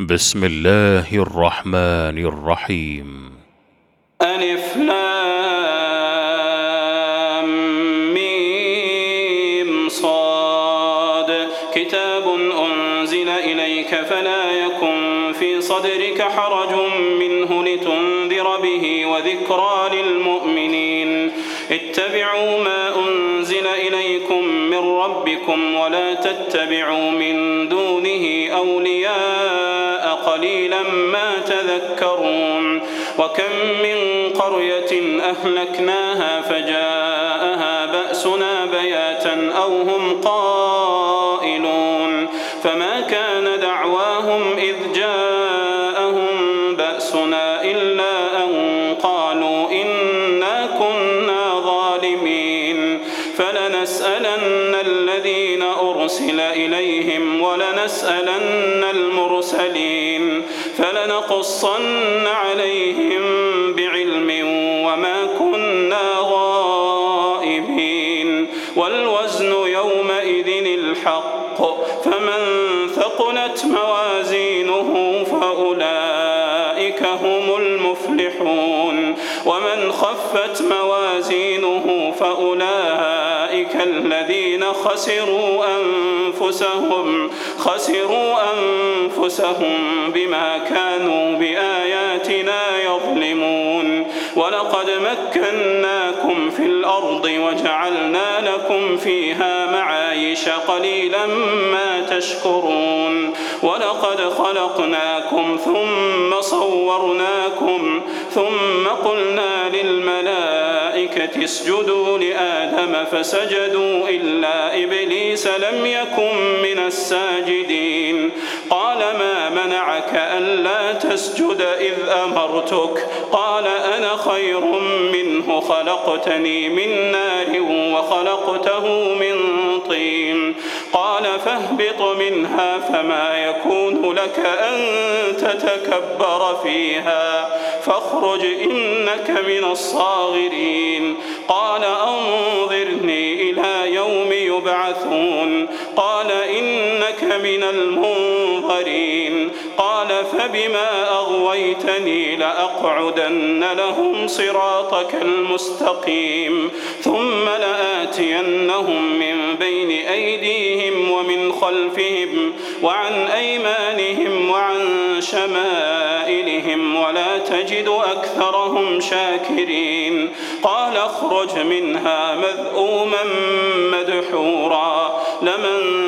بسم الله الرحمن الرحيم. ألف لام ميم صاد. كتاب أنزل إليك فلا يكن في صدرك حرج منه لتنذر به وذكرى للمؤمنين. اتبعوا ما أنزل إليكم من ربكم ولا تتبعوا من دونه أولياء قليلا ما تذكرون. وكم من قرية أهلكناها فجاءها بأسنا بياتا أو هم قائلون فلنقصن عليهم بعلم وما كنا غائبين والوزن يومئذ الحق فمن ثقلت موازينه فأولئك هم المفلحون ومن خفت موازينه فأولئك الذين خسروا أنفسهم خسروا أنفسهم بما كانوا بآياتنا ولقد مكناكم في الأرض وجعلنا لكم فيها معايش قليلا ما تشكرون. ولقد خلقناكم ثم صورناكم ثم قلنا للملائكة اسجدوا لآدم فسجدوا إلا إبليس لم يكن من الساجدين. قال ما منعك ألا تسجد إذ أمرتك؟ قال أنا خير منه خلقتني من نار وخلقته من طين. قال فاهبط منها فما يكون لك أن تتكبر فيها فاخرج إنك من الصاغرين. قال أنظرني إلى يوم يبعثون. قال إنك من المنظرين قال فبما أغويتني لأقعدن لهم صراطك المستقيم. ثم لآتينهم من بين أيديهم ومن خلفهم وعن أيمانهم وعن شمائلهم ولا تجد أكثرهم شاكرين. قال اخرج منها مذءوما مدحورا. لمن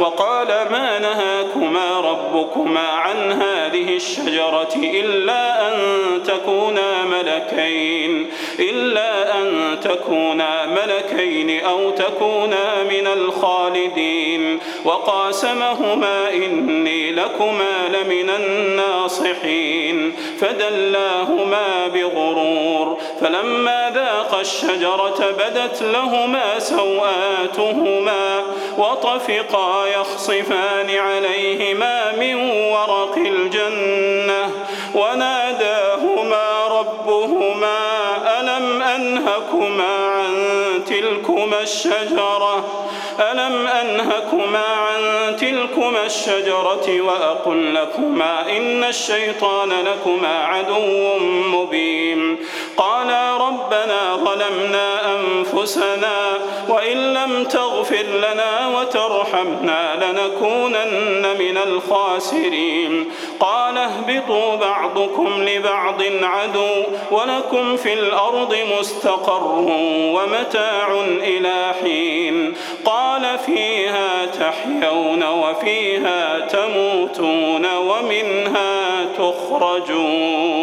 وقال ما نهاكما ربكما عن هذه الشجرة إلا أن تكونا ملكين إلا أن تكونا ملكين أو تكونا من الخالدين. وقاسمهما إني لكما لمن الناصحين. فدلاهما بغرور. فلما ذاق الشجرة بدت لهما سوآتهما وطفقا يخصفان عليهما من ورق الجنة وناداهما ربهما ألم أنهكما عن تلكما الشجرة ألم أنهكما عن تلكما الشجرة وأقل لكما إن الشيطان لكما عدو مبين قالا ربنا ظلمنا أنفسنا وإن لم تغفر لنا وترحمنا لنكونن من الخاسرين. قال اهبطوا بعضكم لبعض عدو ولكم في الأرض مستقر ومتاع إلى حين. قال فيها تحيون وفيها تموتون ومنها تخرجون.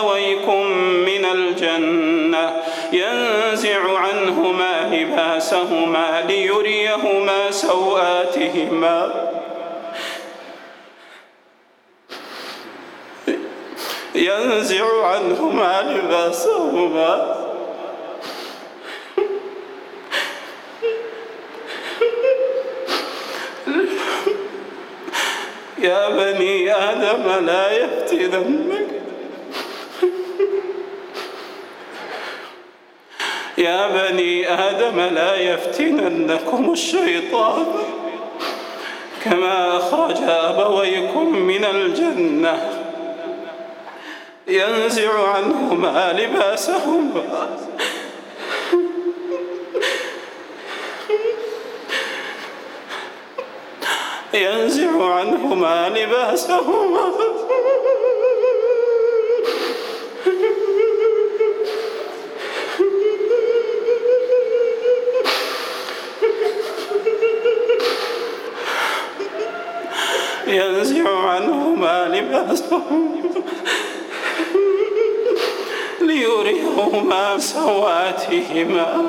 لباسهما ليريهما سوآتهما. ينزع عنهما لباسهما. يا بني آدم لا يفتننك يا بني آدم لا يفتننكم الشيطان. كما أخرج أبويكم من الجنة. ينزع عنهما لباسهما. ينزع عنهما لباسهما. ينزع عنهما لباسهما ليريهما سواتهما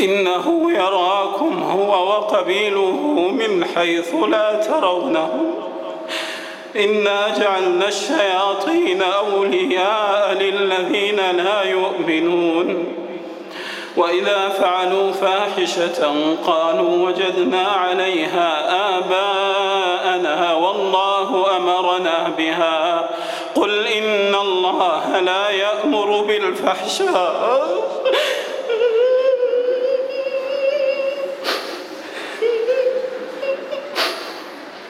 إنه يراكم هو وقبيله من حيث لا ترونه. إنا جعلنا الشياطين أولياء للذين لا يؤمنون. وإذا فعلوا فاحشة قالوا وجدنا عليها آباءنا والله أمرنا بها. قل إن الله لا يأمر بالفحشاء.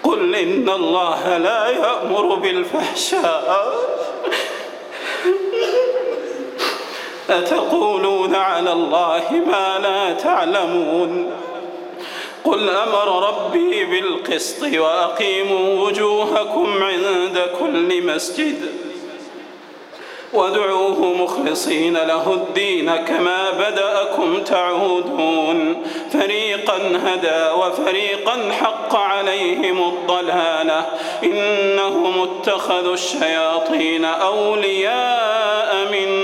قل إن الله لا يأمر بالفحشاء. أتقولون على الله ما لا تعلمون قل أمر ربي بالقسط وأقيموا وجوهكم عند كل مسجد وادعوه مخلصين له الدين كما بدأكم تعودون فريقا هدى وفريقا حق عليهم الضلالة إنهم اتخذوا الشياطين أولياء من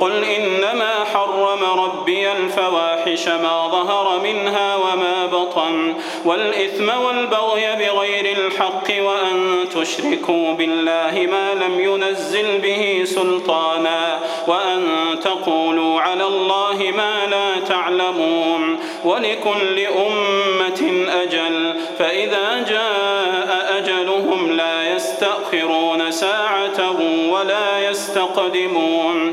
قل إنما حرم ربي الفواحش ما ظهر منها وما بطن والإثم والبغي بغير الحق وأن تشركوا بالله ما لم ينزل به سلطانا وأن تقولوا على الله ما لا تعلمون ولكل أمة أجل فإذا جاء أجلهم لا يستأخرون ساعة ولا يستقدمون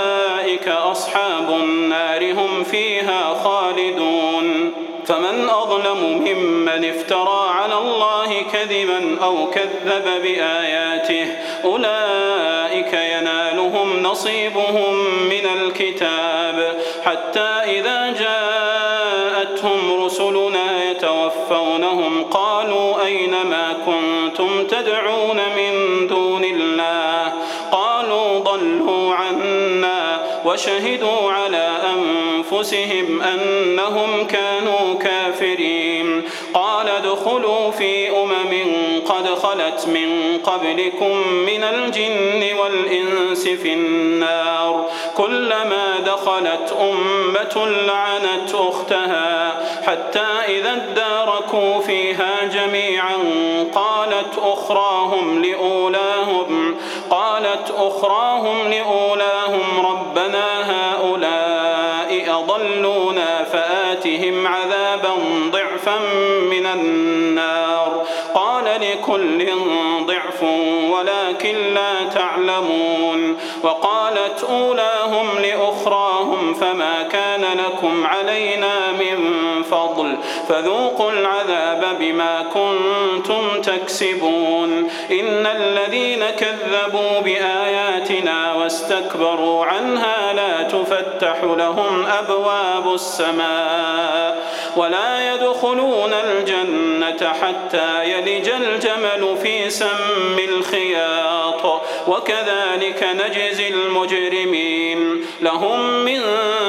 أصحاب النار هم فيها خالدون. فمن أظلم ممن افترى على الله كذبا أو كذب بآياته أولئك ينالهم نصيبهم من الكتاب. حتى إذا جاءتهم رسلنا يتوفونهم قالوا أين ما كنتم تدعون من وشهدوا على أنفسهم أنهم كانوا كافرين. قال ادخلوا في أمم قد خلت من قبلكم من الجن والإنس في النار. كلما دخلت أمة لعنت أختها حتى إذا اداركوا فيها جميعا قالت أخراهم لأولاهم قالت أخراهم لأولاهم النار. قال لكل ضعف ولكن لا تعلمون. وقالت أولاهم لأخراهم فما كان لكم علينا من فضل. فذوقوا العذاب بما كنتم تكسبون. إن الذين كذبوا بآياتنا واستكبروا عنها لا تفتح لهم أبواب السماء. ولا يدخلون الجنة حتى يلج الجمل في سم الخياط. وكذلك نجزي المجرمين. لهم من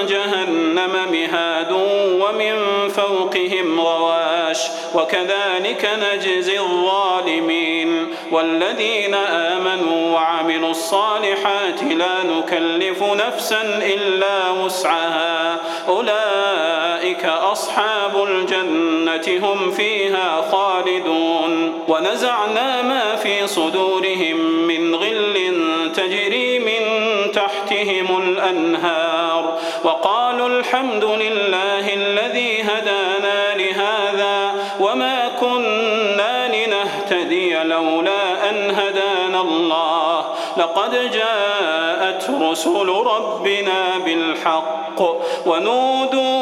جهنم مهاد ومن فوقهم غواش. وكذلك نجزي الظالمين. والذين آمنوا وعملوا الصالحات لا نكلف نفسا إلا وسعها. أولئك أصحاب الجنة هم فيها خالدون. ونزعنا ما في صدورهم من غل تجري من تحتهم الأنهار. وقالوا الحمد لله الذي هدانا لهذا وما كنا لنهتدي لولا أن هدانا الله. لقد جاءت رسل ربنا بالحق ونودوا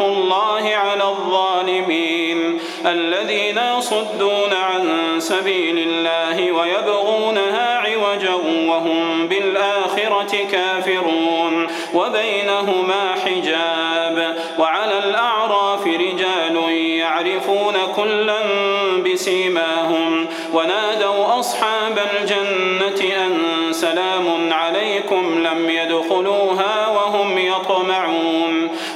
الله على الظالمين الذين يصدون عن سبيل الله ويبغونها عوجا وهم بالآخرة كافرون وبينهما حجاب وعلى الأعراف رجال يعرفون كلا بسيماهم ونادوا أصحاب الجنة أن سلام عليكم لم يدخلوها وهم يطمعون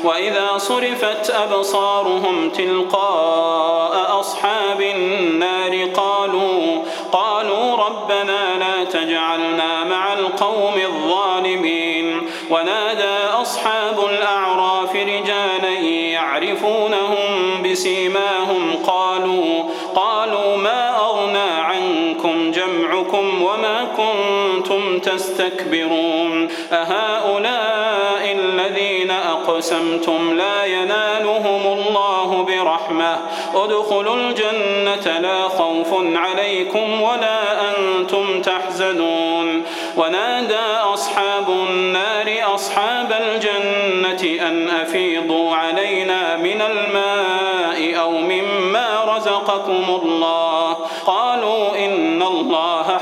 وإذا صرفت أبصارهم تلقاء أصحاب النار قالوا قالوا ربنا لا تجعلنا مع القوم الظالمين. ونادى أصحاب الأعراف رجالا يعرفونهم بسيماهم قالوا قالوا ما أغنى عنكم جمعكم وما كنتم تستكبرون؟ أهؤلاء أقسمتم لا ينالهم الله برحمة. ادخلوا الجنة لا خوف عليكم ولا أنتم تحزنون. ونادى أصحاب النار أصحاب الجنة أن أفيضوا علينا من الماء أو مما رزقكم الله.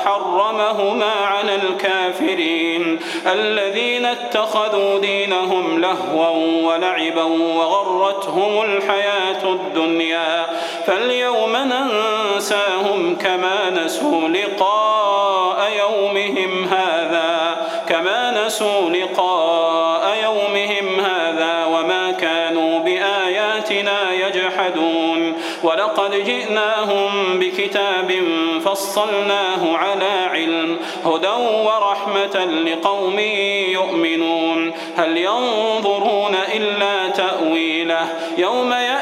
الله حرمهما على الكافرين الذين اتخذوا دينهم لهوا ولعبا وغرتهم الحياة الدنيا فاليوم ننساهم كما نسوا لقاء يومهم هذا كما نسوا لقاء ولقد جئناهم بكتاب فصلناه على علم هدى ورحمة لقوم يؤمنون. هل ينظرون إلا تأويله؟ يوم يأتي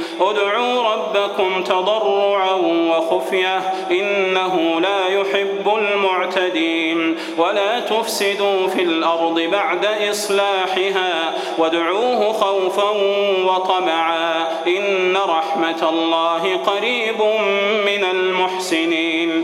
ادعوا ربكم تضرعا وخفية إنه لا يحب المعتدين. ولا تفسدوا في الأرض بعد إصلاحها وادعوه خوفا وطمعا إن رحمة الله قريب من المحسنين.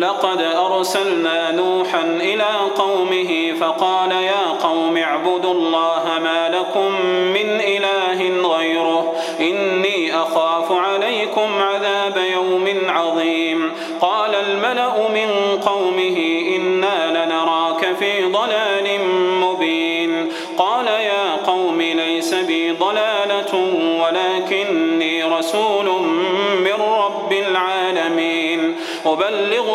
لقد أرسلنا نوحا إلى قومه فقال يا قوم اعبدوا الله ما لكم من إله غيره إني أخاف عليكم عذاب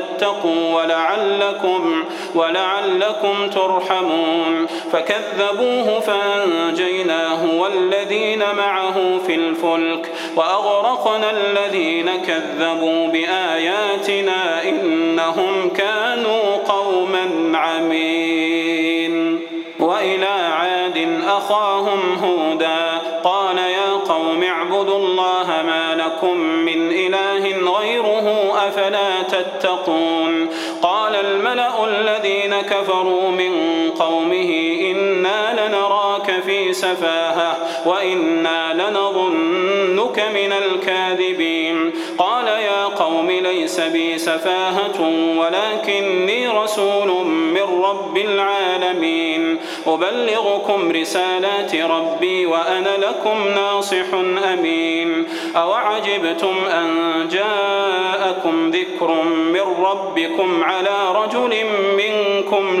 ولتتقوا ولعلكم ولعلكم ترحمون. فكذبوه فأنجيناه والذين معه في الفلك وأغرقنا الذين كذبوا بآياتنا إنهم كانوا قوما عمين. وإلى عاد أخاهم هودا قال يا قوم اعبدوا الله ما لكم كفروا من قومه إنا لنراك في سفاهة وإنا لنظنك من الكاذبين. ليس بي سفاهة ولكني رسول من رب العالمين. أبلغكم رسالات ربي وأنا لكم ناصح أمين. أوعجبتم أن جاءكم ذكر من ربكم على رجل منكم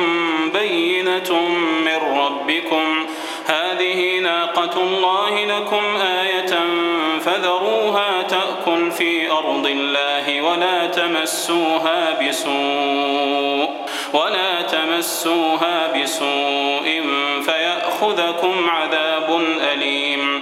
ناقة الله لكم آية فذروها تأكل في أرض الله ولا تمسوها بسوء ولا تمسوها بسوء فيأخذكم عذاب أليم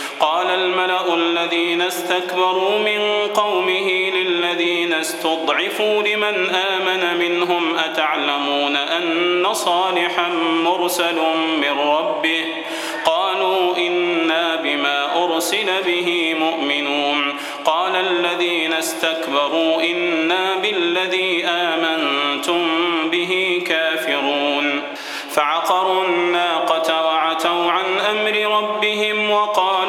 قال الملأ الذين استكبروا من قومه للذين استضعفوا لمن آمن منهم أتعلمون أن صالحا مرسل من ربه؟ قالوا إنا بما أرسل به مؤمنون. قال الذين استكبروا إنا بالذي آمنتم به كافرون. فعقروا الناقة وعتوا عن أمر ربهم وقالوا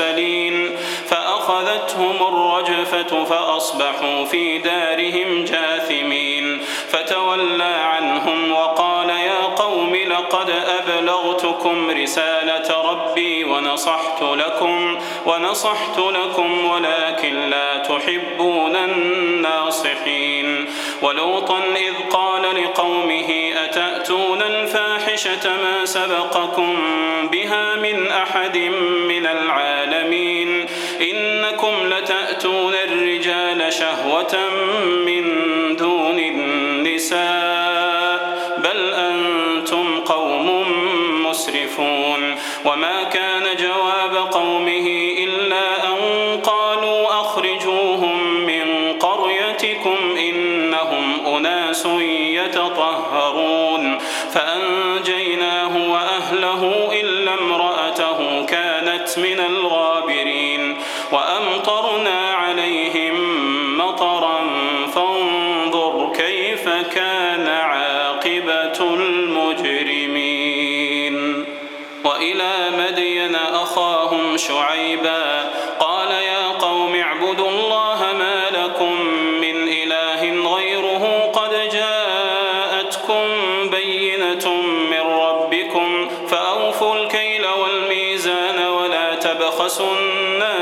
المرسلين فأخذتهم الرجفة فأصبحوا في دارهم جاثمين فتولى عنهم وقال لقد أبلغتكم رسالة ربي ونصحت لكم ونصحت لكم ولكن لا تحبون الناصحين. ولوطا إذ قال لقومه أتأتون الفاحشة ما سبقكم بها من أحد من العالمين؟ إنكم لتأتون الرجال شهوة من وما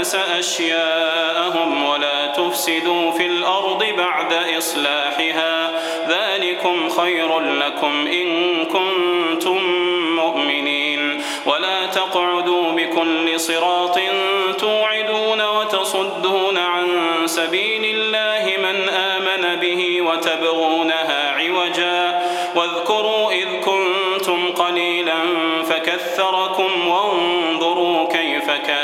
الناس أشياءهم ولا تفسدوا في الأرض بعد إصلاحها ذلكم خير لكم إن كنتم مؤمنين ولا تقعدوا بكل صراط توعدون وتصدون عن سبيل الله من آمن به وتبغونها عوجا واذكروا إذ كنتم قليلا فكثركم وانظروا كيف كان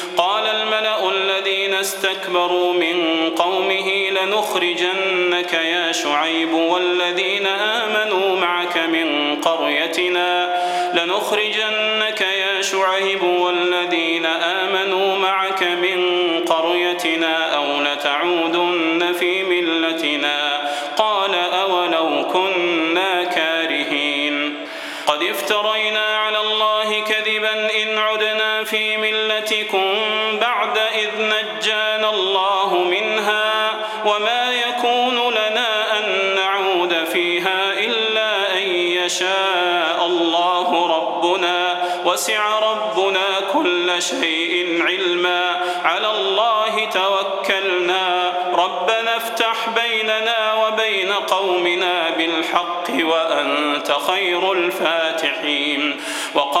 استكبروا من قومه لنخرجنك يا شعيب والذين آمنوا معك من قريتنا لنخرجنك يا شعيب والذين آمنوا معك من قريتنا أو لتعودن في ملتنا قال أولو كنا كارهين قد افترينا على الله كذبا إن عدنا في ملتكم بعد بيننا وبين قومنا بالحق وأنت خير الفاتحين. وقال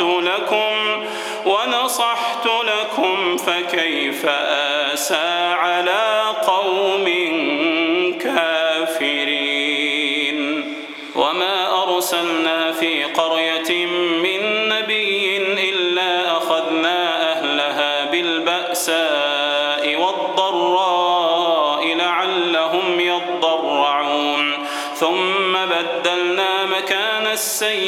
ونصحت لكم ونصحت لكم فكيف آسى على قوم كافرين وما أرسلنا في قرية من نبي إلا أخذنا أهلها بالبأساء والضراء لعلهم يضرعون. ثم بدلنا مكان السيئة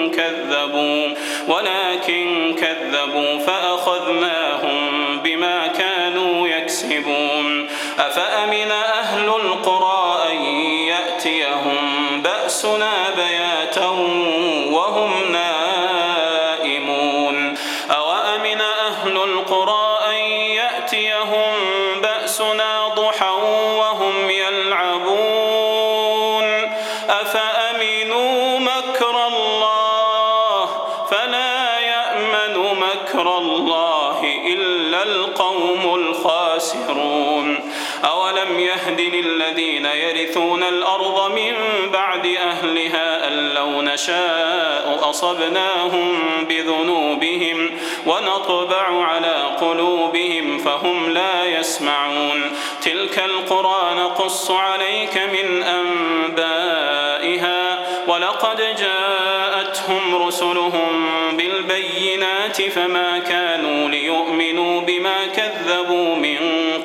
كذبوا ولكن كذبوا فأخذناهم بما كانوا يكسبون. أفأمن أهل القرى أن يأتيهم بأسنا بياتا وهم نائمون للذين يرثون الأرض من بعد أهلها أن لو نشاء أصبناهم بذنوبهم ونطبع على قلوبهم فهم لا يسمعون. تلك القرى نقص عليك من أنبائها. ولقد جاءتهم رسلهم بالبينات فما كانوا ليؤمنوا بما كذبوا من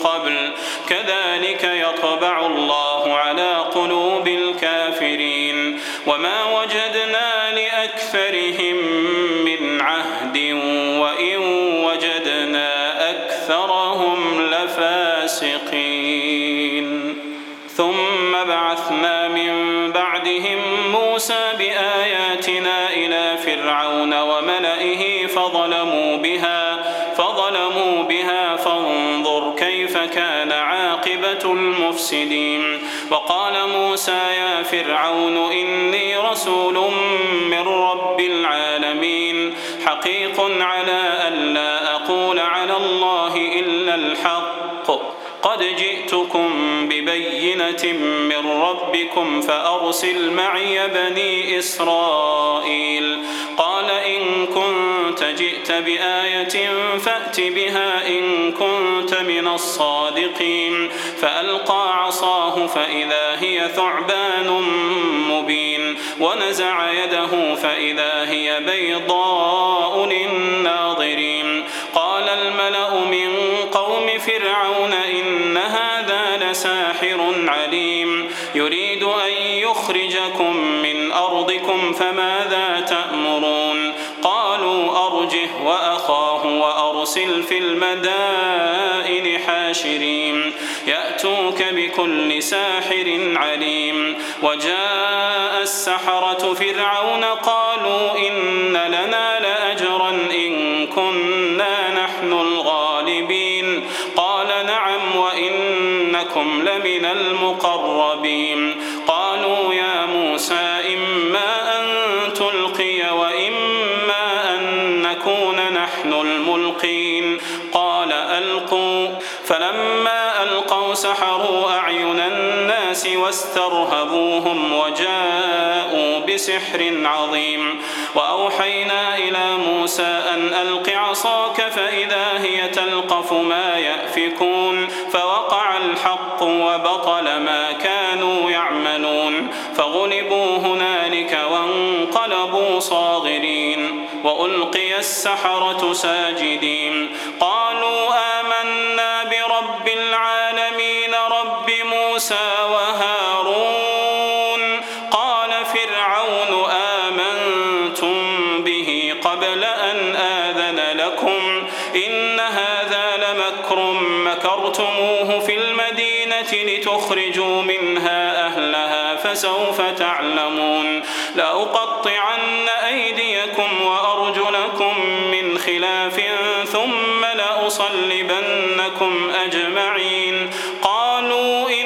قبل. كذلك يطبع الله لأكثرهم من عهد وإن وجدنا أكثرهم لفاسقين. ثم بعثنا من بعدهم موسى بآياتنا إلى فرعون وملئه فظلموا بها فظلموا بها فانظر كيف كان عاقبة المفسدين. وقال موسى يا فرعون إني رسول من رب العالمين حقيق على أن لا أقول على الله إلا الحق. قد جئتكم ببينة من ربكم فأرسل معي بني إسرائيل قال إن كنت جئت بآية فأت بها إن كنت من الصادقين فألقى عصاه فإذا هي ثعبان مبين ونزع يده فإذا هي بيضاء للناظرين قال الملأ من قوم فرعون إن هذا لساحر عليم. يريد أن يخرجكم من أرضكم فماذا تأمرون؟ قالوا أرجه وأخاه وأرسل في المدائن حاشرين. يأتوك بكل ساحر عليم. وجاء السحرة فرعون قالوا إن لنا لأجرا إن وإنكم لمن المقربين. قالوا يا موسى إما أن تلقي وإما أن نكون نحن الملقين. قال ألقوا. فلما ألقوا سحروا أعين الناس واسترهبوهم وجاءوا بسحر عظيم. وأوحينا إلى موسى أن ألق عصاك فإذا هي تلقف ما يأفكون. الحق وبطل ما كانوا يعملون. فغلبوا هنالك وانقلبوا صاغرين. وألقي السحرة ساجدين. قالوا آمنا برب العالمين رب موسى لتخرجوا منها أهلها فسوف تعلمون. لأقطعن أيديكم وأرجلكم من خلاف ثم لأصلبنكم أجمعين. قالوا إنا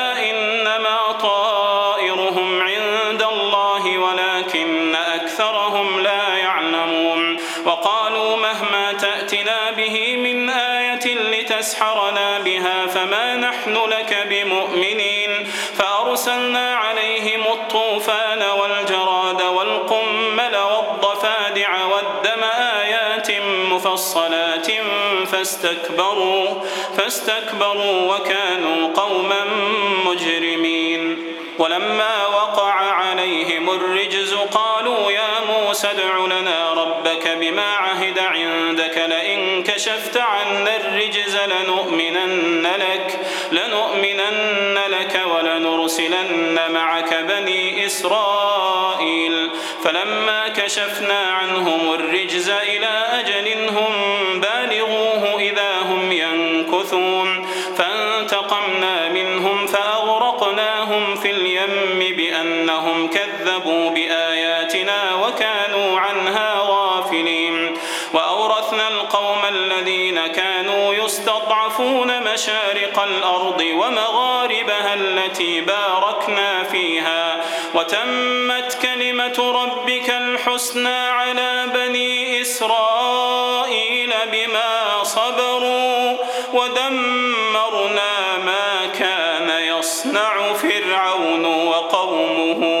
فما نحن لك بمؤمنين فأرسلنا عليهم الطوفان والجراد والقمل والضفادع والدم آيات مفصلات فاستكبروا فاستكبروا وكانوا قوما مجرمين ولما وقع عليهم الرجز قالوا يا موسى ادع لنا ربك بما عهد عندك. لئن كشفت عنا الرجز لنؤمنن لك لنؤمنن لك ولنرسلن معك بني إسرائيل. فلما كشفنا عنهم الرجز إلى أجل هم بالغوه إذا هم ينكثون. كذبوا بآياتنا وكانوا عنها غافلين. وأورثنا القوم الذين كانوا يستضعفون مشارق الأرض ومغاربها التي باركنا فيها. وتمت كلمة ربك الحسنى على بني إسرائيل بما صبروا ودمرنا ما كان يصنع فرعون وقومه.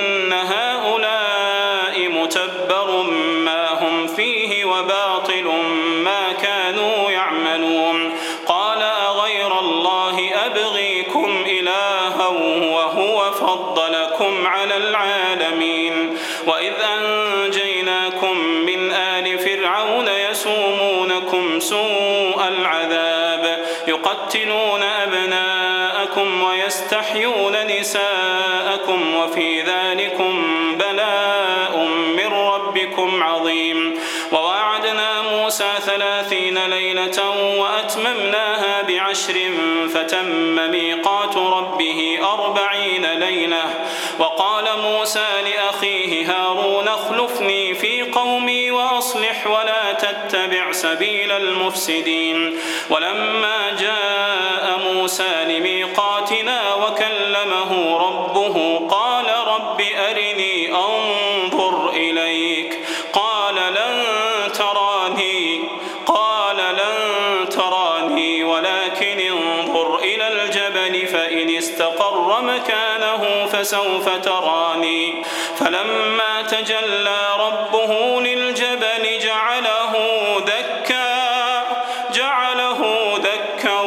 ويستحيون نساءكم وفي ذلكم بلاء من ربكم عظيم. وواعدنا موسى ثلاثين ليلة وأتممناها بعشر فتم ميقات ربه أربعين ليلة. وقال موسى لأخيه هارون اخلفني في قومي وأصلح ولا تتبع سبيل المفسدين. ولما جاء موسى لميقاتنا فسوف تراني. فلما تجلى ربه للجبل جعله دكا جعله دكا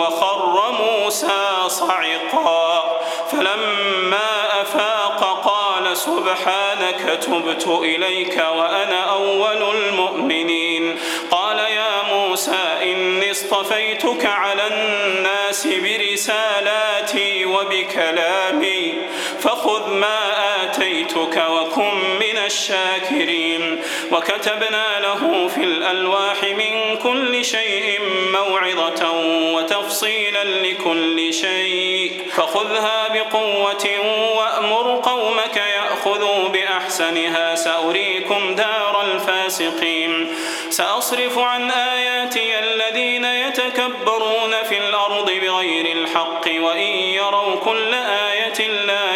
وخر موسى صعقا. فلما أفاق قال سبحانك تبت إليك وأنا أول المؤمنين. قال يا موسى إني اصطفيتك على الناس برسالاتي وبكلامي. آتيتك وكن من الشاكرين وكتبنا له في الألواح من كل شيء موعظة وتفصيلا لكل شيء فخذها بقوة وأمر قومك يأخذوا بأحسنها سأريكم دار الفاسقين سأصرف عن آياتي الذين يتكبرون في الأرض بغير الحق وإن يروا كل آية لا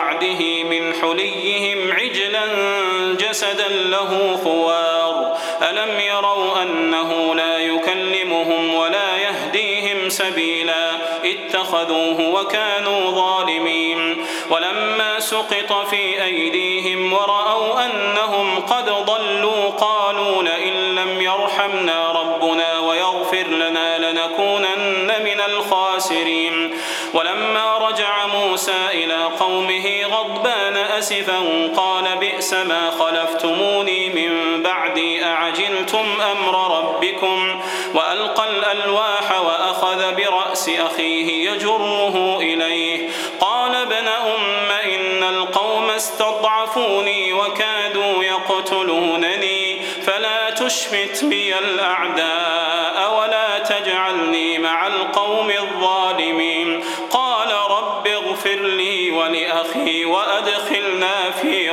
بعده من حليهم عجلا جسدا له خوار. ألم يروا أنه لا يكلمهم ولا يهديهم سبيلا؟ اتخذوه وكانوا ظالمين. ولما سقط في أيديهم ورأوا أنهم قد ضلوا قالوا لئن لم يرحمنا ربنا ويغفر لنا لنكونن من الخاسرين. ولما إلى قومه غضبان أسفا قال بئس ما خلفتموني من بعدي أعجلتم أمر ربكم؟ وألقى الألواح وأخذ برأس أخيه يجره إليه. قال ابن أم إن القوم استضعفوني وكادوا يقتلونني فلا تشمت بي الأعداء.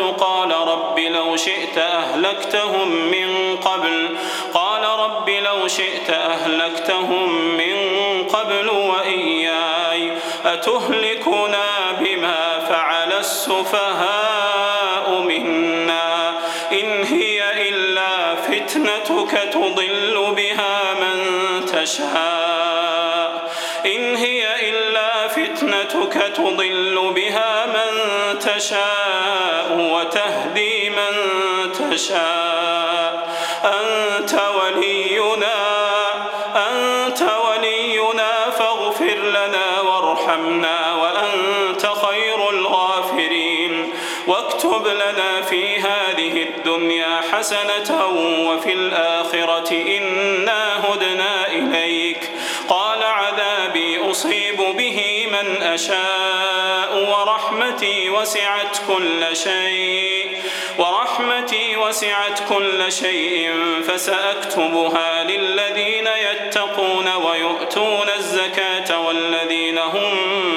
الرجفة قال رب لو شئت أهلكتهم من قبل قال رب لو شئت أهلكتهم من قبل وإياي أتهلكنا بما فعل السفهاء منا؟ إن هي إلا فتنتك تضل بها من تشاء إن هي إلا فتنتك تضل بها تشاء وتهدي من تشاء. أنت ولينا أنت ولينا فاغفر لنا وارحمنا وأنت خير الغافرين. واكتب لنا في هذه الدنيا حسنة وفي الآخرة إنا هدنا إليك. قال عذابي أصيب به من أشاء. ورحمتي وسعت كل شيء. ورحمتي وسعت كل شيء فسأكتبها للذين يتقون ويؤتون الزكاة والذين هم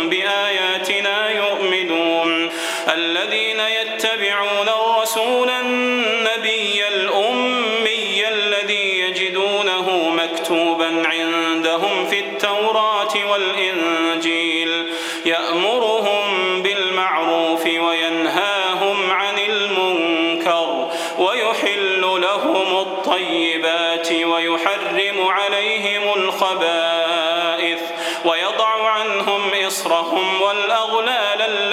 بآياتنا يؤمنون. الذين يتبعون الرسول النبي الأمي الذي يجدونه مكتوبا عندهم في التوراة والإنجيل. يأمرهم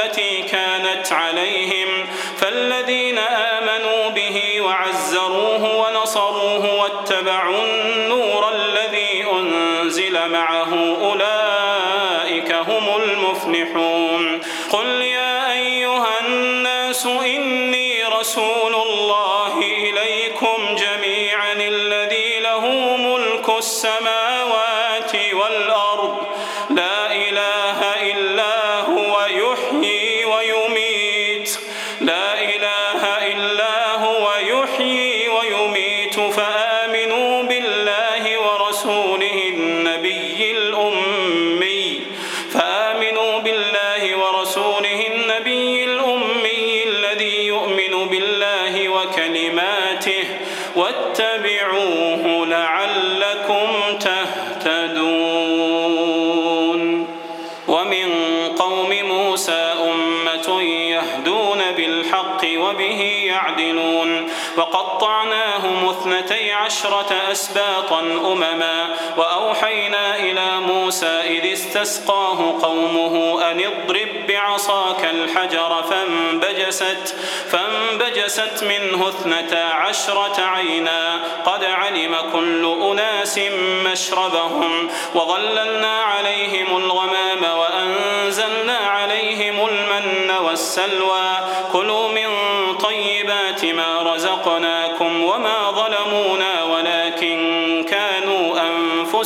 التي كانت عليهم فالذين أسباطا أمما وأوحينا إلى موسى إذ استسقاه قومه أن اضرب بعصاك الحجر فانبجست فانبجست منه اثنتا عشرة عينا. قد علم كل أناس مشربهم وظللنا عليهم الغمام وأنزلنا عليهم المن والسلوى. كلوا من طيبات ما رزقناكم وما ظلمونا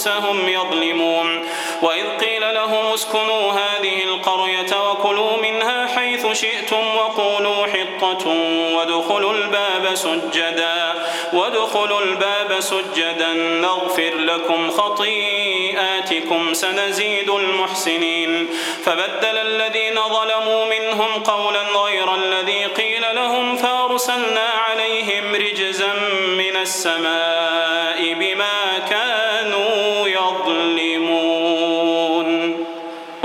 أنفسهم يظلمون. وإذ قيل لهم اسكنوا هذه القرية وكلوا منها حيث شئتم وقولوا حطة وادخلوا الباب سجدا. وادخلوا الباب سجدا نغفر لكم خطيئاتكم سنزيد المحسنين. فبدل الذين ظلموا منهم قولا غير الذي قيل لهم فأرسلنا عليهم رجزا من السماء بما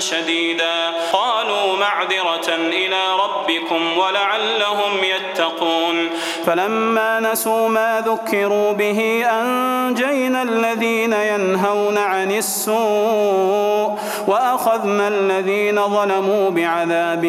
شديدا. قالوا معذرة إلى ربكم ولعلهم يتقون. فلما نسوا ما ذكروا به أنجينا الذين ينهون عن السوء وأخذنا الذين ظلموا بعذاب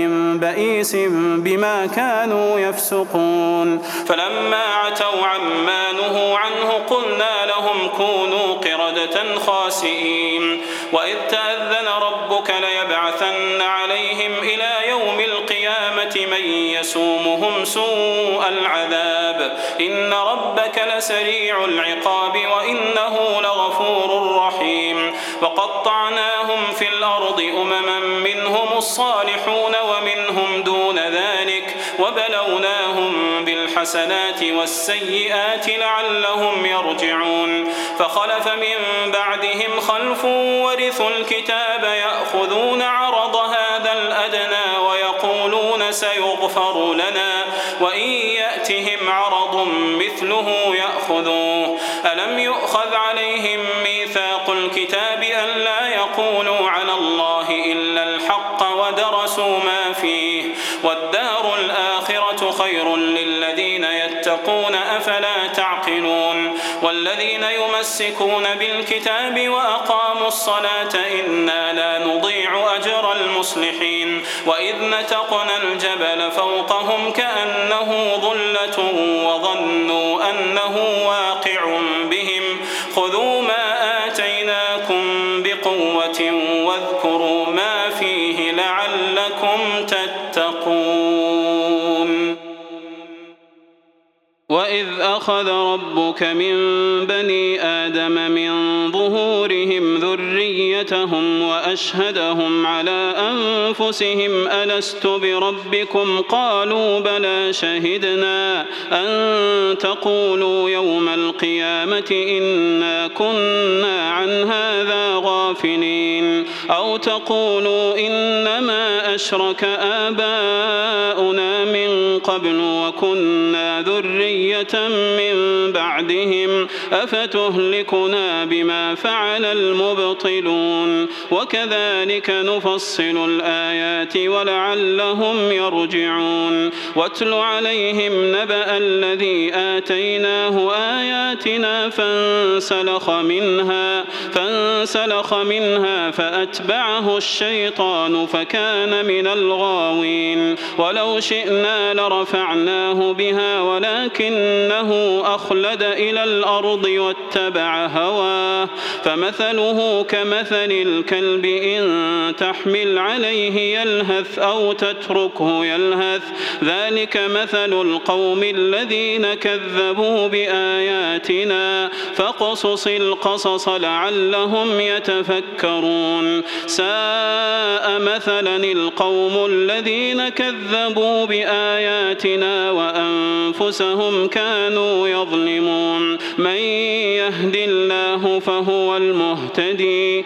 بئيس بما كانوا يفسقون. فلما عتوا عما نهوا عنه قلنا لهم كونوا قردة خاسئين. وإذ تأذن ربك ليبعثن عليهم إلى يوم القيامة من يسومهم سوء العذاب. إن ربك لسريع العقاب وإنه لغفور رحيم. وقطعناهم في الأرض أمما منهم الصالحون ومنهم دون ذلك وبلوناهم بالحسنات والسيئات لعلهم يرجعون. فخلف من بعدهم خلف ورثوا الكتاب يأخذون عرض هذا الأدنى ويقولون سيغفر لنا وإن يأتهم عرض مثله يأخذوه. ألم يؤخذ عليهم ميثاق الكتاب أن لا يقولوا على الله إلا الحق ودرسوا ما فيه. والدار الآخرة خير للذين يتقون أفلا تعقلون؟ والذين يمسكون بالكتاب وأقاموا الصلاة إنا لا نضيع أجر المصلحين. وإذ نتقنا الجبل فوقهم كأنه ظلة وظنوا أنه واقع بهم. خذوا ما آتيناكم بقوة واذكروا ما فيه لعلكم تتقون. وإذ أخ أخذ ربك من بني آدم من ظهورهم ذريتهم وأشهدهم على أنفسهم ألست بربكم؟ قالوا بلى شهدنا أن تقولوا يوم القيامة إنا كنا عن هذا غافلين أو تقولوا إنما أشرك آباؤنا من قبل وكنا ذرية من بعدهم أفتهلكنا بما فعل المبطلون؟ وكذلك نفصل الآيات ولعلهم يرجعون. واتل عليهم نبأ الذي آتيناه آياتنا فانسلخ منها فانسلخ منها فأتبعه الشيطان فكان من الغاوين. ولو شئنا لرفعناه بها ولكنه أخلد إلى الأرض واتبع هواه. فمثله كمثل الكلب إن تحمل عليه يلهث أو تتركه يلهث ذلك مثل القوم الذين كذبوا بآياتنا فاقصص القصص لعلهم يتفكرون ساء مثلا القوم الذين كذبوا بآياتنا وأنفسهم كانوا يظلمون من يهد الله فهو المهتدي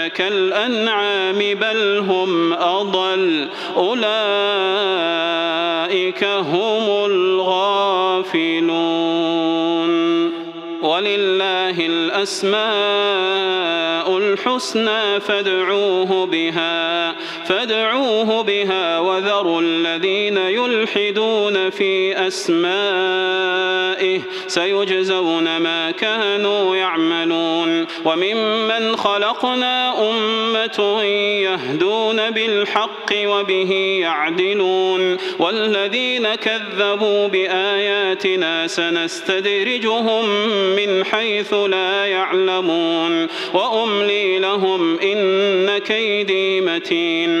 كالأنعام بل هم أضل. أولئك هم الغافلون. ولله الأسماء الحسنى فادعوه بها. فادعوه بها وذروا الذين يلحدون في أسمائه سيجزون ما كانوا يعملون وممن خلقنا أمة يهدون بالحق وبه يعدلون والذين كذبوا بآياتنا سنستدرجهم من حيث لا يعلمون وأملي لهم إن كيدي متين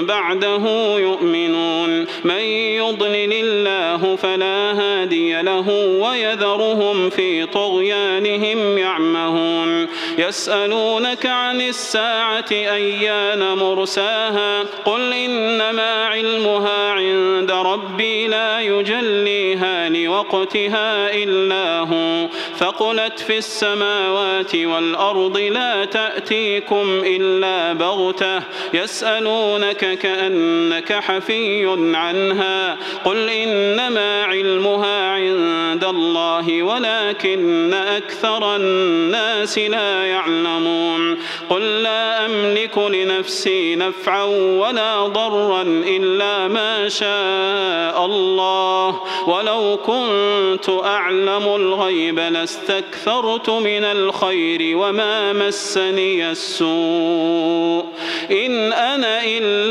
بعده يؤمنون. من يضلل الله فلا هادي له ويذرهم في طغيانهم يعمهون. يسألونك عن الساعة أيان مرساها؟ قل إنما علمها عند ربي لا يجليها لوقتها إلا هو. ثقلت في السماوات والأرض لا تأتيكم إلا بغتة. يسألونك كأنك حفي عنها. قل إنما علمها عند الله ولكن أكثر الناس لا يعلمون. قل لا أملك لنفسي نفعا ولا ضرا إلا ما شاء الله. ولو كنت أعلم الغيب لاستكثرت من الخير وما مسني السوء. إن أنا إلا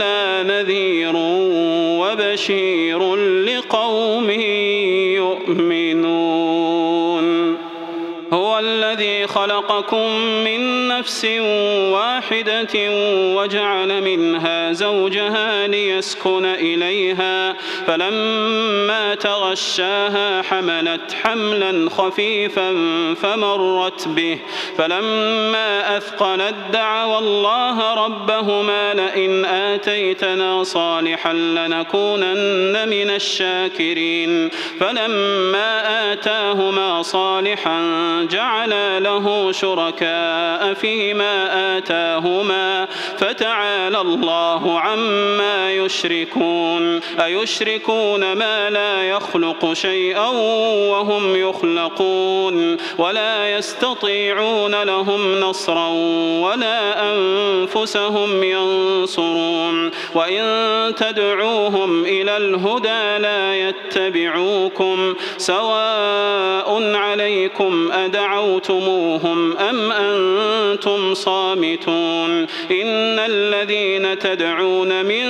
نذير وبشير لقوم يؤمنون. خلقكم من نفس واحدة وجعل منها زوجها ليسكن إليها فلما تغشاها حملت حملا خفيفا فمرت به فلما أثقلت دعوا الله ربهما لئن آتيتنا صالحا لنكونن من الشاكرين فلما آتاهما صالحا جعل له شركاء فيما آتاهما فتعالى الله عما يشركون. أيشركون ما لا يخلق شيئا وهم يخلقون. ولا يستطيعون لهم نصرا ولا أنفسهم ينصرون. وإن تدعوهم إلى الهدى لا يتبعوكم. سواء عليكم أدعوتموهم أم أنتم صامتون إن الذين تدعون من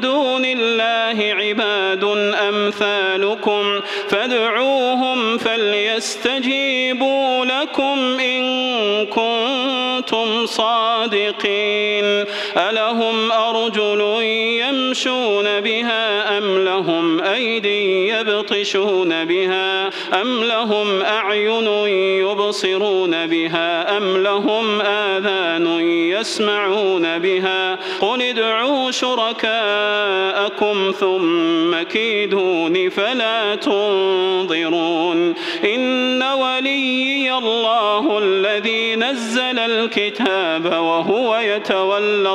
دون الله عباد أمثالكم فادعوهم فليستجيبوا لكم إن كنتم صادقين ألهم أرجل يمشون بها أم لهم أيدي يبطشون بها أم لهم أعين يبصرون بها أم لهم آذان يسمعون بها قل ادعوا شركاءكم ثم كيدون فلا تنظرون إن وليي الله الذي نزل الكتاب وهو يتولى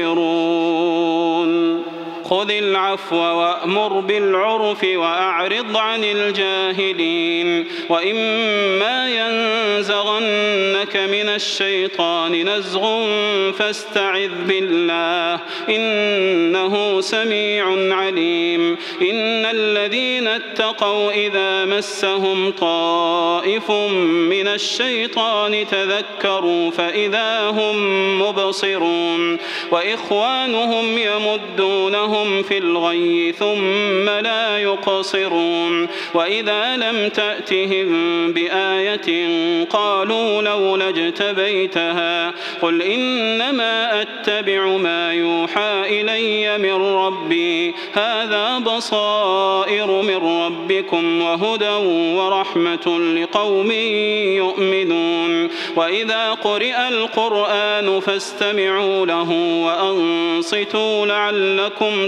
خذ العفو وأمر بالعرف وأعرض عن الجاهلين وإما ينزغنك من الشيطان نزغ فاستعذ بالله إنه سميع عليم إن الذين اتقوا إذا مسهم طائف من الشيطان تذكروا فإذا هم مبصرون وإخوانهم يمدونهم في الغي ثم لا يقصرون. وإذا لم تأتهم بآية قالوا لولا اجتبيتها قل إنما أتبع ما يوحى إلي من ربي. هذا بصائر من ربكم وهدى ورحمة لقوم يؤمنون. وإذا قرئ القرآن فاستمعوا له وأنصتوا لعلكم